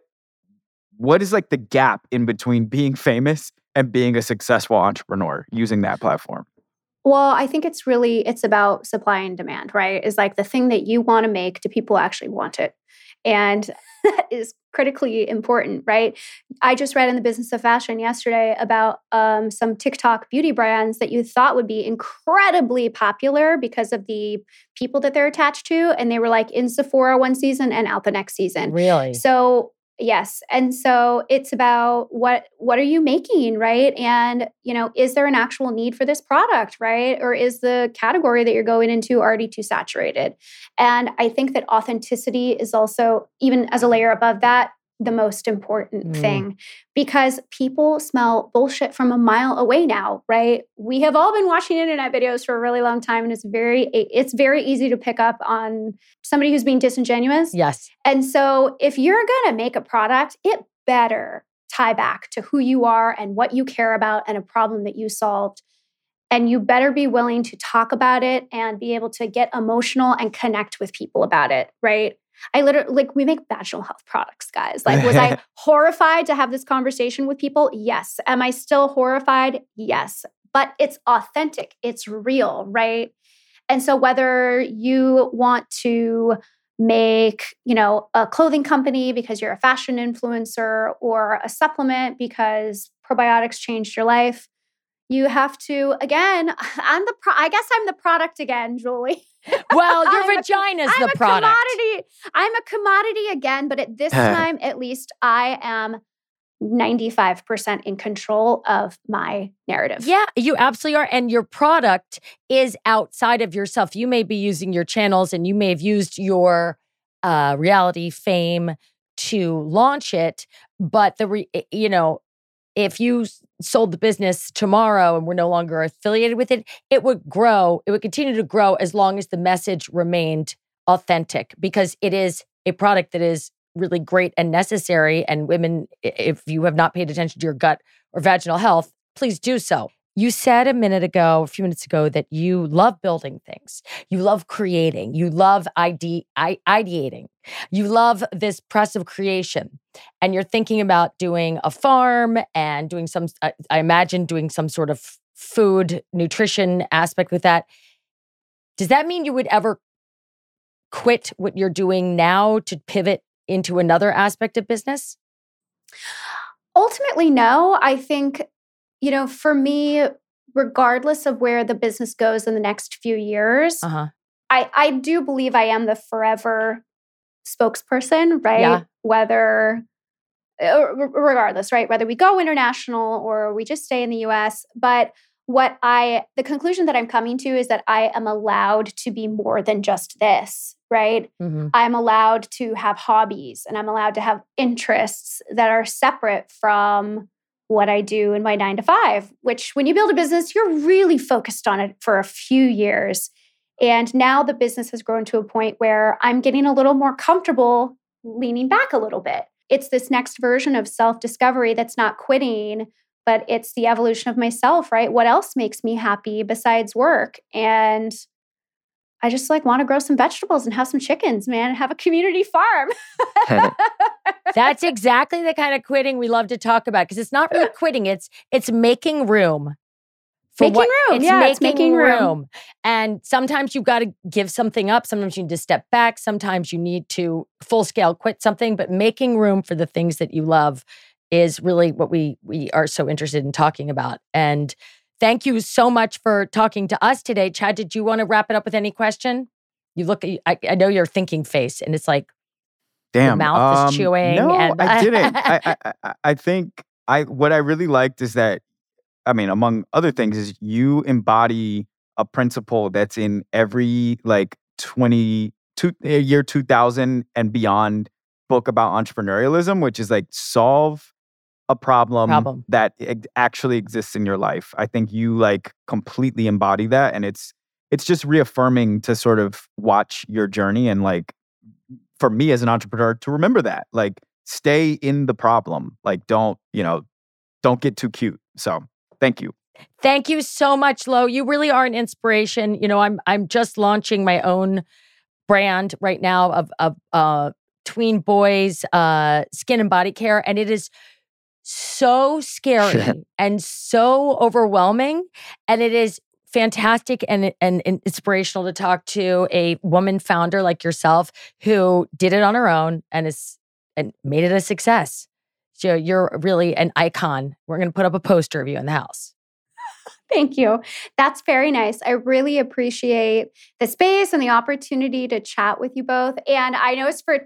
what is like the gap in between being famous and being a successful entrepreneur using that platform Well, I think it's really it's about supply and demand, right? Is like the thing that you want to make, do people actually want it? And that is critically important, right? I just read in the Business of Fashion yesterday about um, some TikTok beauty brands that you thought would be incredibly popular because of the people that they're attached to, and they were like in Sephora one season and out the next season. Really? So yes, and so it's about what what are you making, right? And you know, is there an actual need for this product, right? Or is the category that you're going into already too saturated? And I think that authenticity is also even as a layer above that the most important Mm. thing because people smell bullshit from a mile away now right we have all been watching internet videos for a really long time and it's very it's very easy to pick up on somebody who's being disingenuous yes. and so, if you're going to make a product, it better tie back to who you are and what you care about and a problem that you solved. And you better be willing to talk about it and be able to get emotional and connect with people about it, right? I literally, like, we make vaginal health products, guys. Like, was I horrified to have this conversation with people? Yes. Am I still horrified? Yes. But it's authentic, it's real, right? And so, whether you want to make, you know, a clothing company because you're a fashion influencer or a supplement because probiotics changed your life, you have to again, I'm the pro- I guess I'm the product again, Julie. Well, your I'm a- vagina's I'm the a product. commodity. I'm a commodity again, but at this time at least I am 95% in control of my narrative. Yeah, you absolutely are. And your product is outside of yourself. You may be using your channels and you may have used your uh, reality fame to launch it, but the, re- you know, if you sold the business tomorrow and we're no longer affiliated with it, it would grow. It would continue to grow as long as the message remained authentic because it is a product that is really great and necessary. And women, if you have not paid attention to your gut or vaginal health, please do so. You said a minute ago, a few minutes ago, that you love building things. You love creating. You love ide- ideating. You love this press of creation. And you're thinking about doing a farm and doing some, I I imagine, doing some sort of food nutrition aspect with that. Does that mean you would ever quit what you're doing now to pivot into another aspect of business? Ultimately, no. I think, you know, for me, regardless of where the business goes in the next few years, Uh huh. I, I do believe I am the forever spokesperson, right? Yeah. Whether, uh, regardless, right? Whether we go international or we just stay in the US. But what I, the conclusion that I'm coming to is that I am allowed to be more than just this, right? hmm I'm allowed to have hobbies and I'm allowed to have interests that are separate from what I do in my nine to five, which when you build a business, you're really focused on it for a few years. And now the business has grown to a point where I'm getting a little more comfortable leaning back a little bit. It's this next version of self discovery that's not quitting, but it's the evolution of myself, right? What else makes me happy besides work? And I just like want to grow some vegetables and have some chickens, man, and have a community farm. That's exactly the kind of quitting we love to talk about because it's not really quitting; it's it's making room. for Making room, yeah, it's making room. And sometimes you've got to give something up. Sometimes you need to step back. Sometimes you need to full scale quit something. But making room for the things that you love is really what we we are so interested in talking about. And thank you so much for talking to us today. Chad, did you want to wrap it up with any question? You look, I, I know your thinking face, and it's like, Damn, mouth is um, chewing No, and- I didn't. I, I, I, I think I what I really liked is that, I mean, among other things, is you embody a principle that's in every like twenty two eh, year two thousand and beyond book about entrepreneurialism, which is like solve a problem, Problem. that actually exists in your life. I think you like completely embody that, and it's it's just reaffirming to sort of watch your journey and like for me as an entrepreneur to remember that like stay in the problem like don't you know don't get too cute so thank you Thank you so much, Lo. You really are an inspiration. You know, I'm I'm just launching my own brand right now of of uh tween boys uh skin and body care and it is so scary and so overwhelming and it is fantastic and, and and inspirational to talk to a woman founder like yourself who did it on her own and is and made it a success. So you're really an icon. We're going to put up a poster of you in the house. Thank you. That's very nice. I really appreciate the space and the opportunity to chat with you both. And I know it's for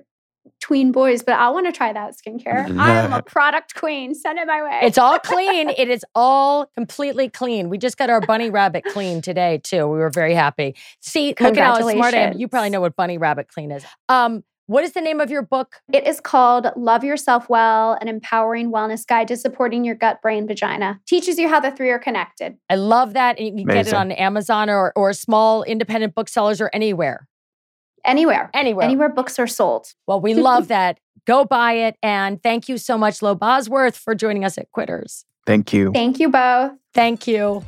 tween boys, but I want to try that skincare. I am a product queen. Send it my way. It's all clean. it is all completely clean. We just got our bunny rabbit clean today too. We were very happy. See, look at how smart I am. You probably know what bunny rabbit clean is. Um, what is the name of your book? It is called Love Yourself Well, an empowering wellness guide to supporting your gut, brain, vagina. Teaches you how the three are connected. I love that. And you can get it on Amazon or or small independent booksellers or anywhere. Anywhere. Anywhere. Anywhere books are sold. Well, we love that. Go buy it. And thank you so much, Lo Bosworth, for joining us at Quitters. thank you Thank you both. Thank you.